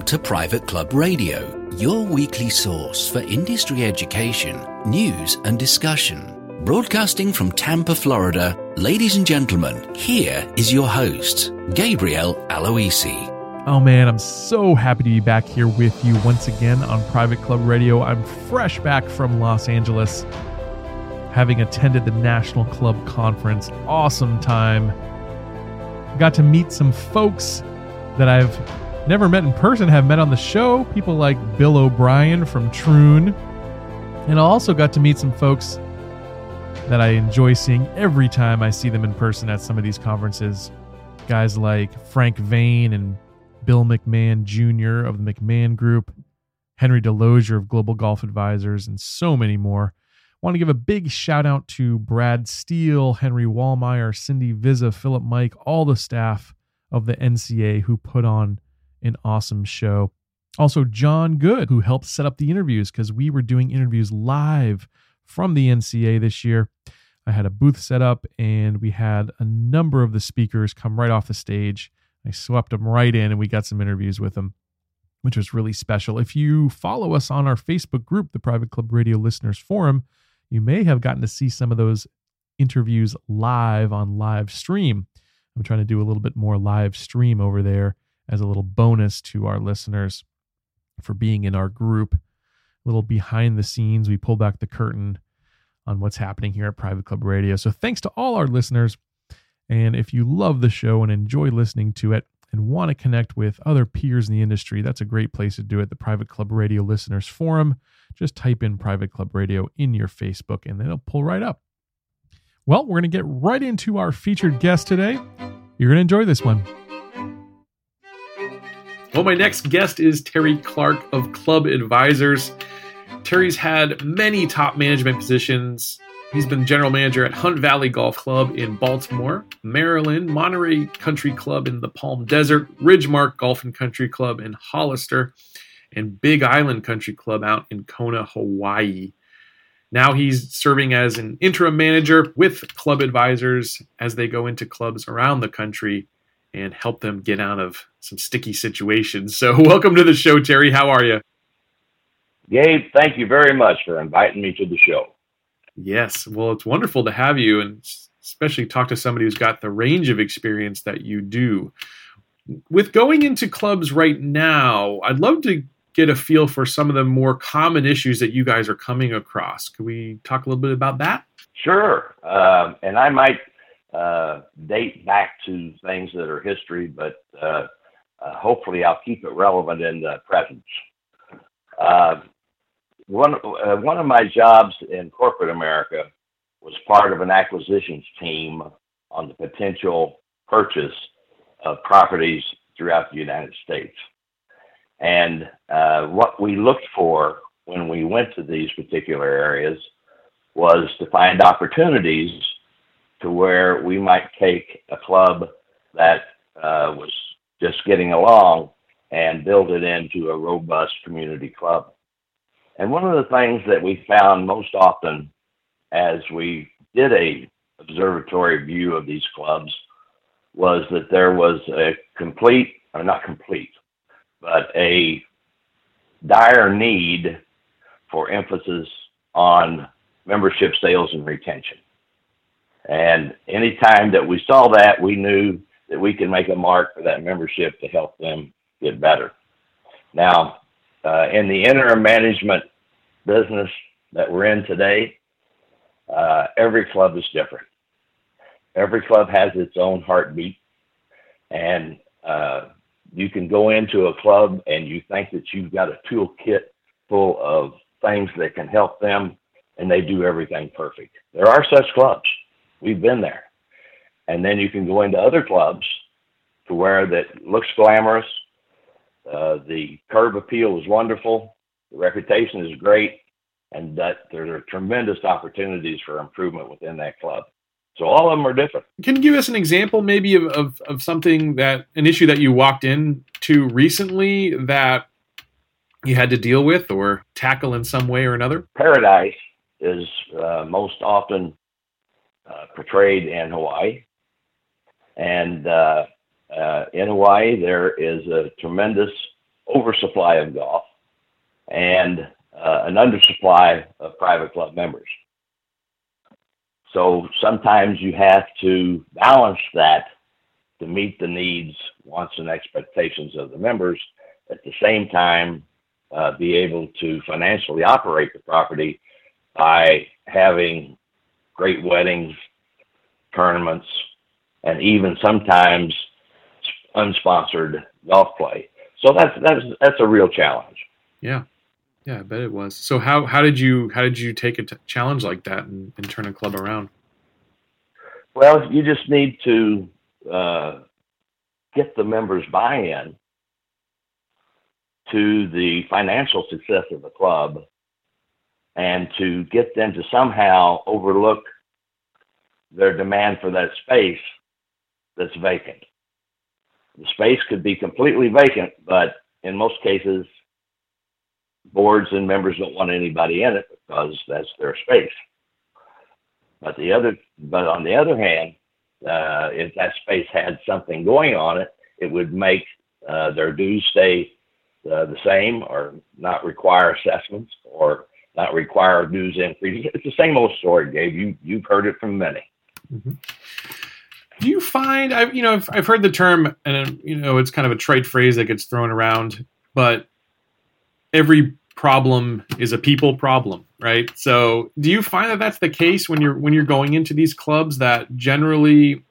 Welcome to Private Club Radio, your weekly source for industry education, news, and discussion. Broadcasting from Tampa, Florida, ladies and gentlemen, here is your host, Gabriel Aloisi. Oh man, I'm so happy to be back here with you once again on Private Club Radio. I'm fresh back from Los Angeles, having attended the National Club Conference. Awesome time. Got to meet some folks that I've never met in person, have met on the show. People like Bill O'Brien from Troon. And I also got to meet some folks that I enjoy seeing every time I see them in person at some of these conferences. Guys like Frank Vain and Bill McMahon Jr. of the McMahon Group, Henry DeLozier of Global Golf Advisors, and so many more. I want to give a big shout out to Brad Steele, Henry Wallmeyer, Cindy Visa, Philip Mike, all the staff of the NCA who put on an awesome show. Also, John Good, who helped set up the interviews because we were doing interviews live from the NCA this year. I had a booth set up and we had a number of the speakers come right off the stage. I swept them right in and we got some interviews with them, which was really special. If you follow us on our Facebook group, the Private Club Radio Listeners Forum, you may have gotten to see some of those interviews live on live stream. I'm trying to do a little bit more live stream over there as a little bonus to our listeners for being in our group. A little behind the scenes, we pull back the curtain on what's happening here at Private Club Radio. So thanks to all our listeners. And if you love the show and enjoy listening to it and want to connect with other peers in the industry, that's a great place to do it. The Private Club Radio Listeners Forum. Just type in Private Club Radio in your Facebook and it'll pull right up. Well, we're going to get right into our featured guest today. You're going to enjoy this one. Well, my next guest is Terry Clark of Club Advisors. Terry's had many top management positions. He's been general manager at Hunt Valley Golf Club in Baltimore, Maryland, Monterey Country Club in the Palm Desert, Ridgemark Golf and Country Club in Hollister, and Big Island Country Club out in Kona, Hawaii. Now he's serving as an interim manager with club advisors as they go into clubs around the country and help them get out of some sticky situations. So, welcome to the show, Terry. How are you? Gabe, thank you very much for inviting me to the show. Yes, well, it's wonderful to have you, and especially talk to somebody who's got the range of experience that you do. With going into clubs right now, I'd love to get a feel for some of the more common issues that you guys are coming across. Can we talk a little bit about that? Sure. Um, and I might uh, date back to things that are history, but uh, uh, hopefully I'll keep it relevant in the present. Uh, one uh, one of my jobs in corporate America was part of an acquisitions team on the potential purchase of properties throughout the United States. And uh, what we looked for when we went to these particular areas was to find opportunities to where we might take a club that uh, was just getting along and build it into a robust community club. And one of the things that we found most often as we did a observatory view of these clubs was that there was a complete, or not complete, but a dire need for emphasis on membership sales and retention. And anytime that we saw that, we knew that we could make a mark for that membership to help them get better. Now, uh, in the interim management business that we're in today, uh, every club is different. Every club has its own heartbeat, and uh, you can go into a club and you think that you've got a toolkit full of things that can help them, and they do everything perfect. There are such clubs. We've been there. And then you can go into other clubs to where that looks glamorous. Uh, the curb appeal is wonderful. The reputation is great. And that there are tremendous opportunities for improvement within that club. So all of them are different. Can you give us an example, maybe, of, of, of something that an issue that you walked into recently that you had to deal with or tackle in some way or another? Paradise is uh, most often uh, portrayed in Hawaii. And uh, uh, in Hawaii, there is a tremendous oversupply of golf and uh, an undersupply of private club members. So sometimes you have to balance that to meet the needs, wants, and expectations of the members. At the same time, uh, be able to financially operate the property by having great weddings, tournaments, and even sometimes unsponsored golf play. So that's that's that's a real challenge. Yeah, yeah, I bet it was. So how how did you how did you take a t- challenge like that and, and turn a club around? Well, you just need to uh, get the members buy-in to the financial success of the club and to get them to somehow overlook their demand for that space that's vacant. The space could be completely vacant, but in most cases, boards and members don't want anybody in it because that's their space. But the other, but on the other hand, uh, if that space had something going on it, it would make uh, their dues stay uh, the same or not require assessments or not require dues increases. It's the same old story, Gabe. You you've heard it from many. Mm-hmm. Do you find I've you know I've, I've heard the term and you know it's kind of a trite phrase that gets thrown around, but every problem is a people problem, right? So, do you find that that's the case when you're when you're going into these clubs that generally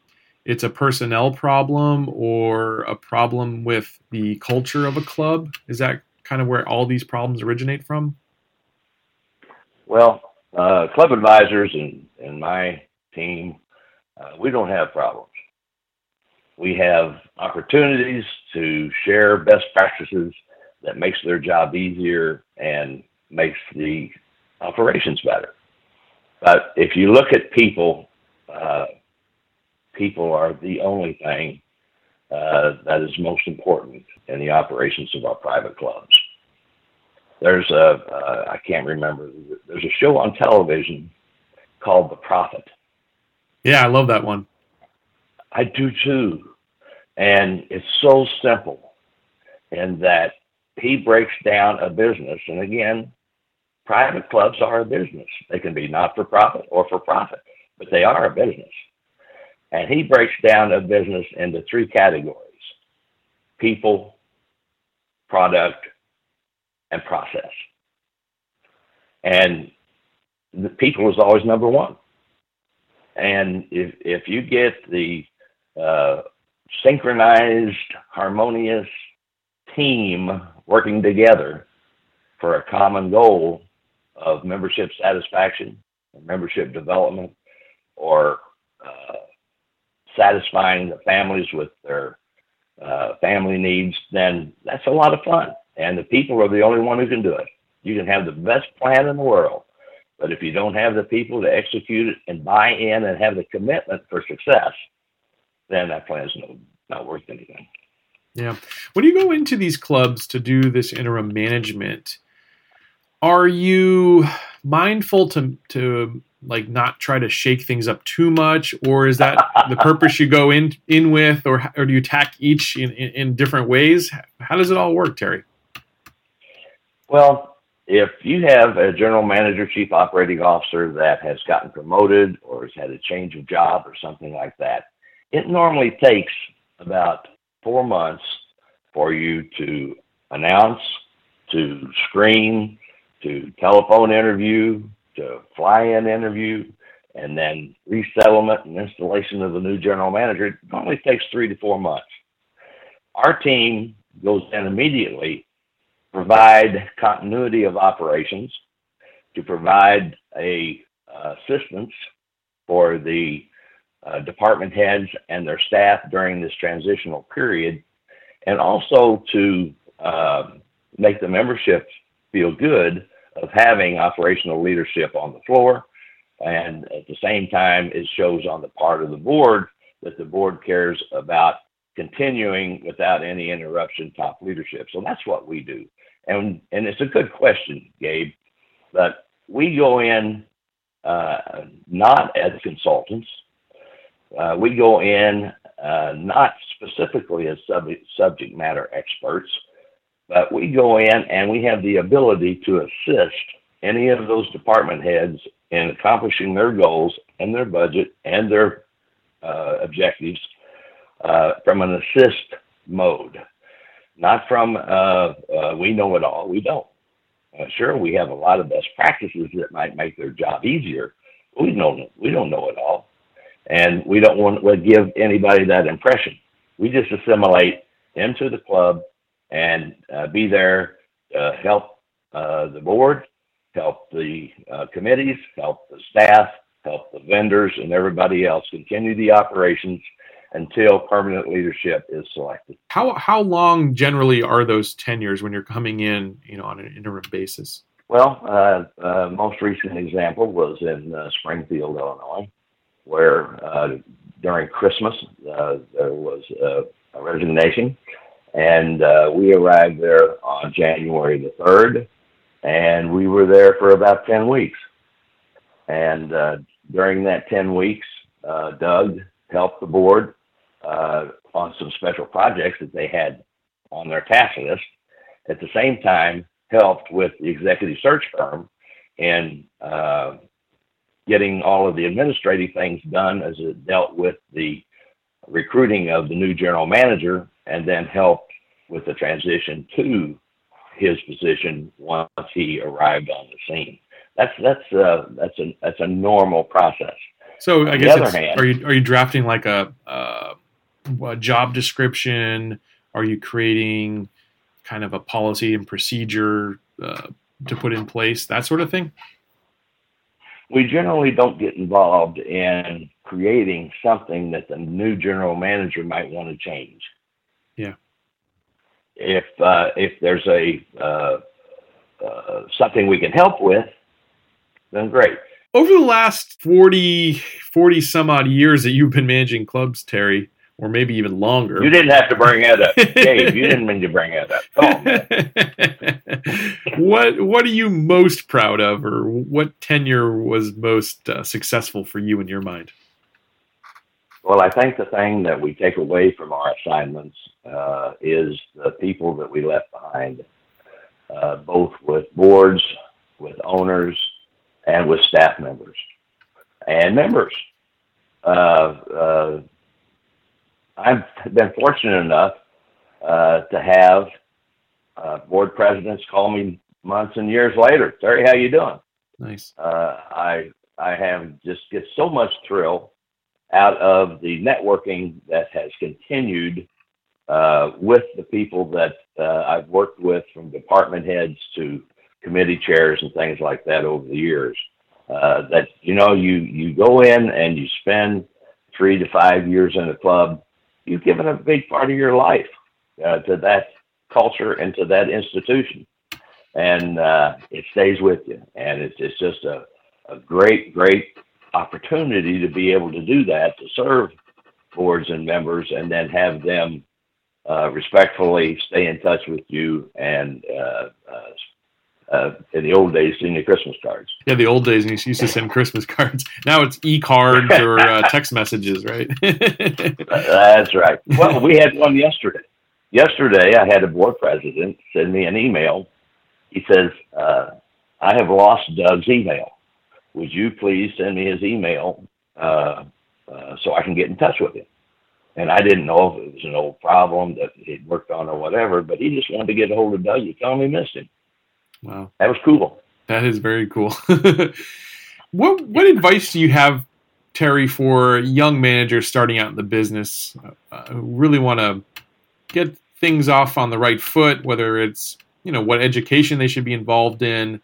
it's a personnel problem or a problem with the culture of a club? Is that kind of where all these problems originate from? Well, uh, club advisors and, and my team, uh, we don't have problems. We have opportunities to share best practices that makes their job easier and makes the operations better. But if you look at people, uh, people are the only thing uh, that is most important in the operations of our private clubs. There's a uh, I can't remember. There's a show on television called The Profit. Yeah, I love that one. I do too, and it's so simple, in that he breaks down a business, and again, private clubs are a business. They can be not for profit or for profit, but they are a business. And he breaks down a business into three categories people, product, and process. And the people is always number one. And if, if you get the uh, synchronized, harmonious team working together for a common goal of membership satisfaction, membership development, or uh, satisfying the families with their uh, family needs, then that's a lot of fun. And the people are the only one who can do it. You can have the best plan in the world, but if you don't have the people to execute it and buy in and have the commitment for success, then that plan is no, not worth anything. Yeah. When you go into these clubs to do this interim management, are you mindful to to like not try to shake things up too much or is that the purpose you go in in with or or do you attack each in, in, in different ways how does it all work terry well if you have a general manager chief operating officer that has gotten promoted or has had a change of job or something like that it normally takes about four months for you to announce to screen to telephone interview to fly-in interview, and then resettlement and installation of the new general manager. It normally takes three to four months. Our team goes in immediately, provide continuity of operations, to provide a uh, assistance for the uh, department heads and their staff during this transitional period, and also to uh, make the membership feel good of having operational leadership on the floor. And at the same time, it shows on the part of the board that the board cares about continuing without any interruption top leadership. So that's what we do. And, and it's a good question, Gabe, but we go in uh, not as consultants. Uh, we go in uh, not specifically as subject, matter experts, But we go in and we have the ability to assist any of those department heads in accomplishing their goals and their budget and their uh, objectives uh, from an assist mode, not from uh, uh we know it all. We don't. Uh, sure, we have a lot of best practices that might make their job easier. We don't. We don't know it all, and we don't want to give anybody that impression. We just assimilate into the club and uh, be there to help the board help the uh, committees, help the staff, help the vendors, and everybody else continue the operations until permanent leadership is selected. How how long generally are those tenures when you're coming in, you know, on an interim basis? Well, uh, uh, most recent example was in uh, Springfield, Illinois, where uh, during Christmas uh, there was a resignation, and we arrived there on January the third and we were there for about 10 weeks. And uh, during that 10 weeks, uh, Doug helped the board uh, on some special projects that they had on their task list. At the same time, helped with the executive search firm in uh, getting all of the administrative things done as it dealt with the recruiting of the new general manager and then helped with the transition to his position once he arrived on the scene. That's that's uh, that's a that's a normal process. So I on guess hand, are you are you drafting like a, uh, a job description? Are you creating kind of a policy and procedure uh, to put in place, that sort of thing? We generally don't get involved in creating something that the new general manager might want to change. Yeah if uh, if there's a uh, uh, something we can help with, then great. Over the last 40, 40 some odd years that you've been managing clubs, Terry, or maybe even longer. You didn't have to bring that up, Dave. you didn't mean to bring that up. what What are you most proud of, or what tenure was most uh, successful for you in your mind? Well, I think the thing that we take away from our assignments uh, is the people that we left behind, uh, both with boards, with owners, and with staff members and members. Uh, uh I've been fortunate enough uh, to have uh, board presidents call me months and years later. Terry, how you doing? Nice. I I have just get so much thrill out of the networking that has continued uh, with the people that uh, I've worked with from department heads to committee chairs and things like that over the years. Uh, that you know you you go in and you spend three to five years in a club, you've given a big part of your life uh, to that culture and to that institution, and uh, it stays with you. And it's it's just a a great great opportunity to be able to do that, to serve boards and members, and then have them uh, respectfully stay in touch with you and uh, uh, uh in the old days, send you Christmas cards. Yeah, the old days, and you used to send Christmas cards. Now it's e-cards or uh, text messages, right? That's right. Well, we had one yesterday. Yesterday, I had a board president send me an email. He says, uh, "I have lost Doug's email." would you please send me his email uh, uh, so I can get in touch with him? And I didn't know if it was an old problem that he'd worked on or whatever, but he just wanted to get a hold of Doug. You tell him he missed him. Wow. That was cool. That is very cool. what what advice do you have, Terry, for young managers starting out in the business uh, who really want to get things off on the right foot, whether it's you know what education they should be involved in,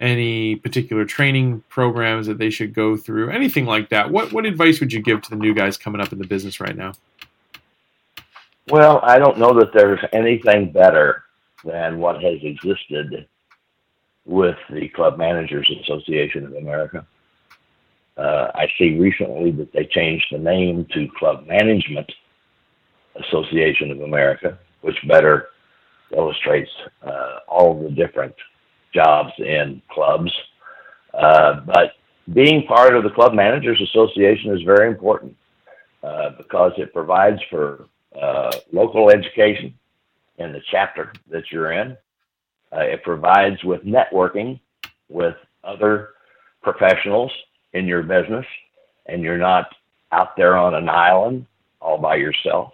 any particular training programs that they should go through, anything like that. What what advice would you give to the new guys coming up in the business right now? Well, I don't know that there's anything better than what has existed with the Club Managers Association of America. Uh, I see recently that they changed the name to Club Management Association of America, which better illustrates uh, all the different jobs in clubs. Uh, but being part of the Club Managers Association is very important uh, because it provides for uh, local education. in the chapter that you're in. Uh, it provides with networking with other professionals in your business, and you're not out there on an island all by yourself.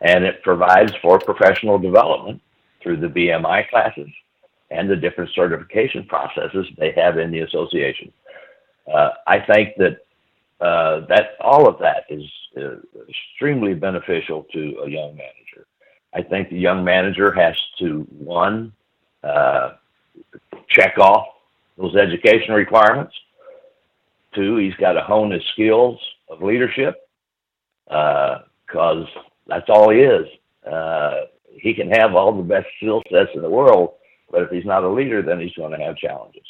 And it provides for professional development through the BMI classes and the different certification processes they have in the association. Uh, I think that uh, that all of that is uh, extremely beneficial to a young manager. I think the young manager has to one uh, check off those education requirements. Two, he's got to hone his skills of leadership because uh, that's all he is. Uh, he can have all the best skill sets in the world, but if he's not a leader, then he's going to have challenges.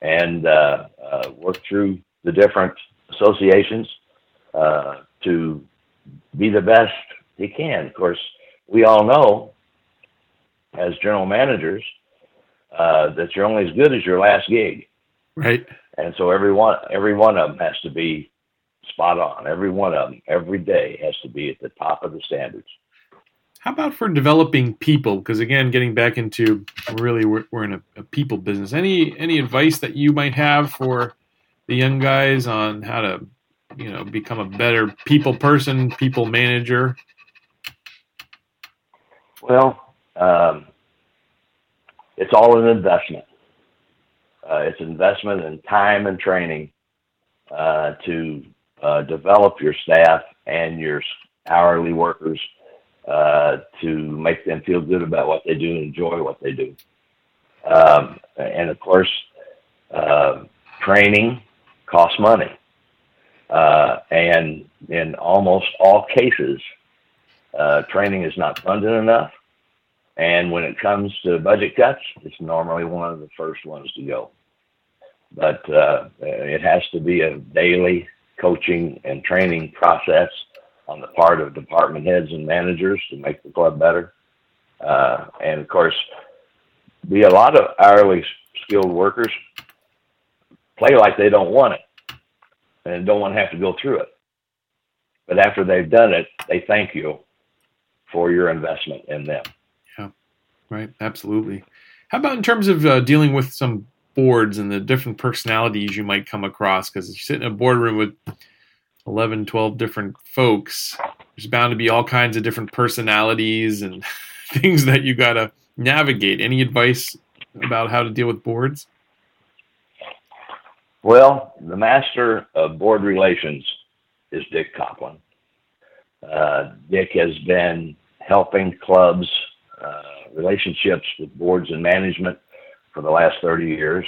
And uh, uh, work through the different associations uh, to be the best he can. Of course, we all know as general managers uh, that you're only as good as your last gig. Right. And so every one, every one of them has to be spot on. Every one of them, every day, has to be at the top of the standards. How about for developing people? Because again, getting back into really, we're, we're in a, a, people business. Any any advice that you might have for the young guys on how to, you know, become a better people person, people manager? Well, um, it's all an investment. Uh, it's an investment in time and training uh, to uh, develop your staff and your hourly workers uh, to make them feel good about what they do and enjoy what they do. Um, and of course, uh, training costs money. Uh, and in almost all cases, training is not funded enough. And when it comes to budget cuts, it's normally one of the first ones to go. But uh, it has to be a daily coaching and training process on the part of department heads and managers to make the club better. Uh, and of course, be a lot of hourly skilled workers play like they don't want it and don't want to have to go through it. But after they've done it, they thank you for your investment in them. Right. Absolutely. How about in terms of uh, dealing with some boards and the different personalities you might come across? Because if you sit in a boardroom with 11, 12 different folks, there's bound to be all kinds of different personalities and things that you got to navigate. Any advice about how to deal with boards? Well, the master of board relations is Dick Coplin. Uh, Dick has been helping clubs, uh, relationships with boards and management for the last 30 years.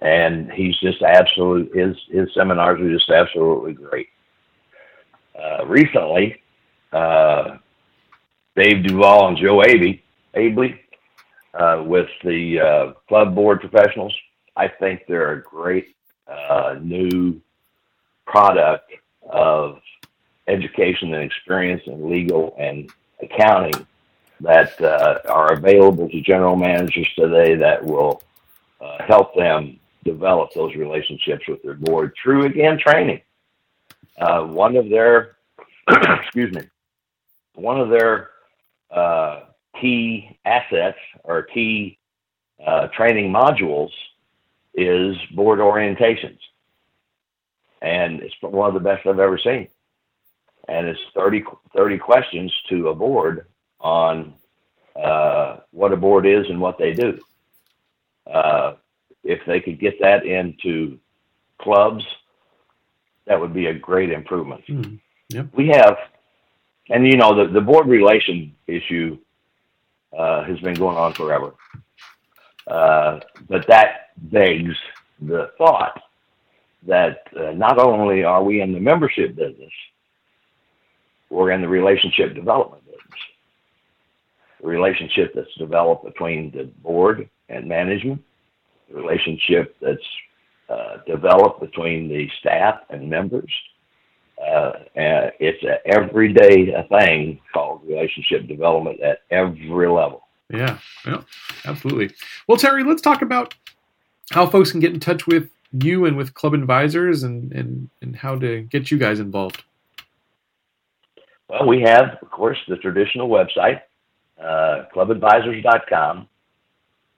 And he's just absolute, his, his seminars are just absolutely great. Uh, recently, uh, Dave Duval and Joe Abbey, Abley, uh, with the uh, club board professionals I think they're a great uh, new product of education and experience in legal and accounting that uh, are available to general managers today that will uh, help them develop those relationships with their board through again training. Uh, one of their excuse me, one of their uh, key assets or key uh, training modules is board orientations. And it's one of the best I've ever seen. And it's 30, 30 questions to a board on uh, what a board is and what they do. Uh, if they could get that into clubs, that would be a great improvement. Mm, yep. We have, and you know, the, the board relation issue uh, has been going on forever. Uh, but that begs the thought that uh, not only are we in the membership business, we're in the relationship development. The relationship that's developed between the board and management, the relationship that's uh, developed between the staff and members. Uh, and it's an everyday thing called relationship development at every level. Yeah, yeah, absolutely. Well, Terry, let's talk about how folks can get in touch with you and with Club Advisors and, and, and how to get you guys involved. Well, we have, of course, the traditional website, clubadvisors.com.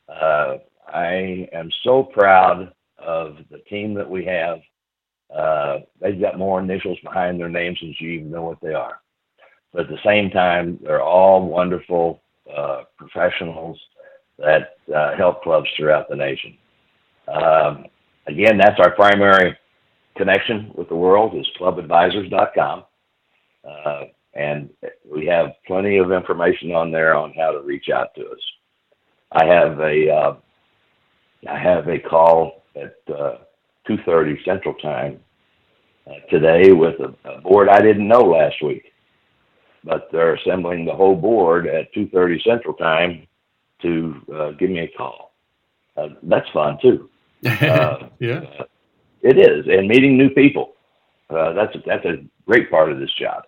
Uh, I am so proud of the team that we have. Uh, they've got more initials behind their names than you even know what they are. But at the same time, they're all wonderful uh, professionals that uh, help clubs throughout the nation. Um, again, that's our primary connection with the world is clubadvisors.com. Uh, and we have plenty of information on there on how to reach out to us. I have a uh, I have a call at uh, 2:30 Central Time uh, today with a, a, board I didn't know last week, but they're assembling the whole board at 2:30 Central Time to uh, give me a call. Uh, that's fun too. Uh, yeah, it is, and meeting new people. that's that's a great part of this job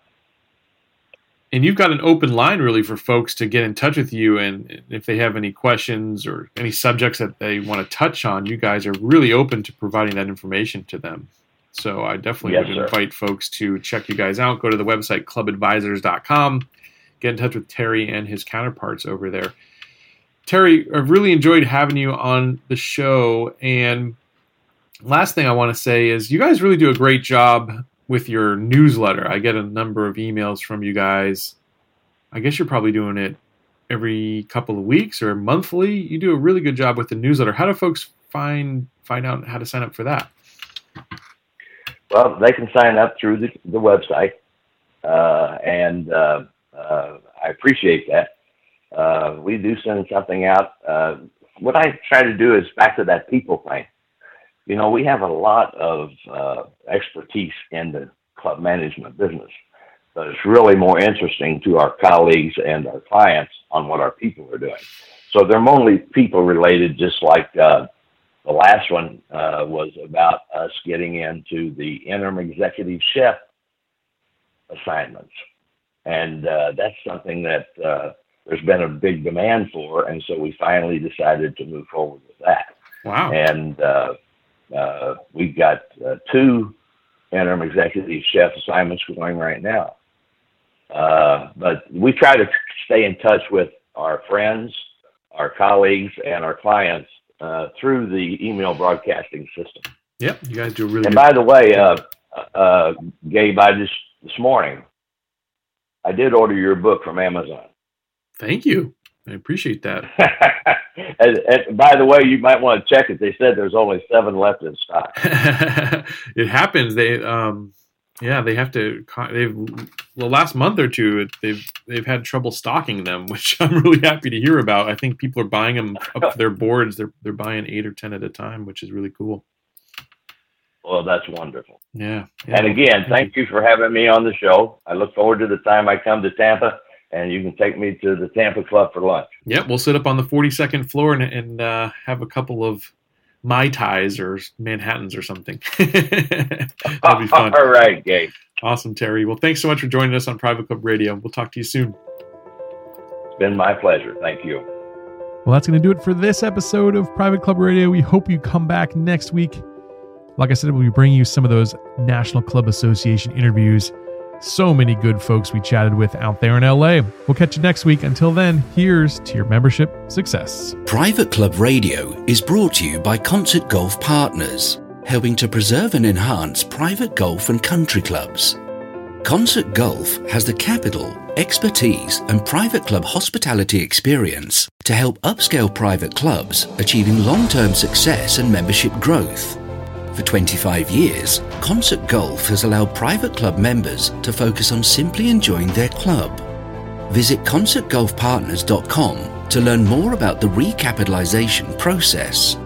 and you've got an open line really for folks to get in touch with you. And if they have any questions or any subjects that they want to touch on you guys are really open to providing that information to them. So i definitely yes, would sir. invite folks to check you guys out. Go to the website clubadvisors.com get in touch with terry and his counterparts over there. Terry i've really enjoyed having you on the show. And last thing i want to say is you guys really do a great job with your newsletter. I get a number of emails from you guys. I guess you're probably doing it every couple of weeks or monthly. You do a really good job with the newsletter. How do folks find find out how to sign up for that? Well, they can sign up through the, the website, uh, and uh, uh, I appreciate that. Uh, we do send something out. Uh, what I try to do is back to that people thing you know, we have a lot of uh, expertise in the club management business, but it's really more interesting to our colleagues and our clients on what our people are doing. So they're mostly people related, just like uh, the last one uh, was about us getting into the interim executive chef assignments. And uh, that's something that uh, there's been a big demand for. And so we finally decided to move forward with that. Wow. And uh, uh, we've got uh, two interim executive chef assignments going right now. Uh, but we try to stay in touch with our friends, our colleagues, and our clients uh, through the email broadcasting system. Yep, you guys do really. And by the way, uh, uh, Gabe, I just this morning I did order your book from Amazon. Thank you. I appreciate that. and, and, by the way, you might want to check it. They said there's only seven left in stock. it happens. They, um, yeah, they have to. They've the last month or two, they've they've had trouble stocking them, which I'm really happy to hear about. I think people are buying them up to their boards. They're they're buying eight or ten at a time, which is really cool. Well, that's wonderful. Yeah. yeah. And again, thank you for having me on the show. I look forward to the time I come to Tampa and you can take me to the Tampa Club for lunch. Yep, we'll sit up on the 42nd floor and, and uh, have a couple of Mai Tais or Manhattans or something. That'll be fun. All right, Gabe. Awesome, Terry. Well, thanks so much for joining us on Private Club Radio. We'll talk to you soon. It's been my pleasure. Thank you. Well, that's going to do it for this episode of Private Club Radio. We hope you come back next week. Like I said, we'll be bringing you some of those National Club Association interviews so many good folks we chatted with out there in LA. We'll catch you next week. Until then, here's to your membership success. Private Club Radio is brought to you by Concert Golf Partners, helping to preserve and enhance private golf and country clubs. Concert Golf has the capital, expertise, and private club hospitality experience to help upscale private clubs achieving long term success and membership growth. For 25 years, Concert Golf has allowed private club members to focus on simply enjoying their club. Visit concertgolfpartners.com to learn more about the recapitalization process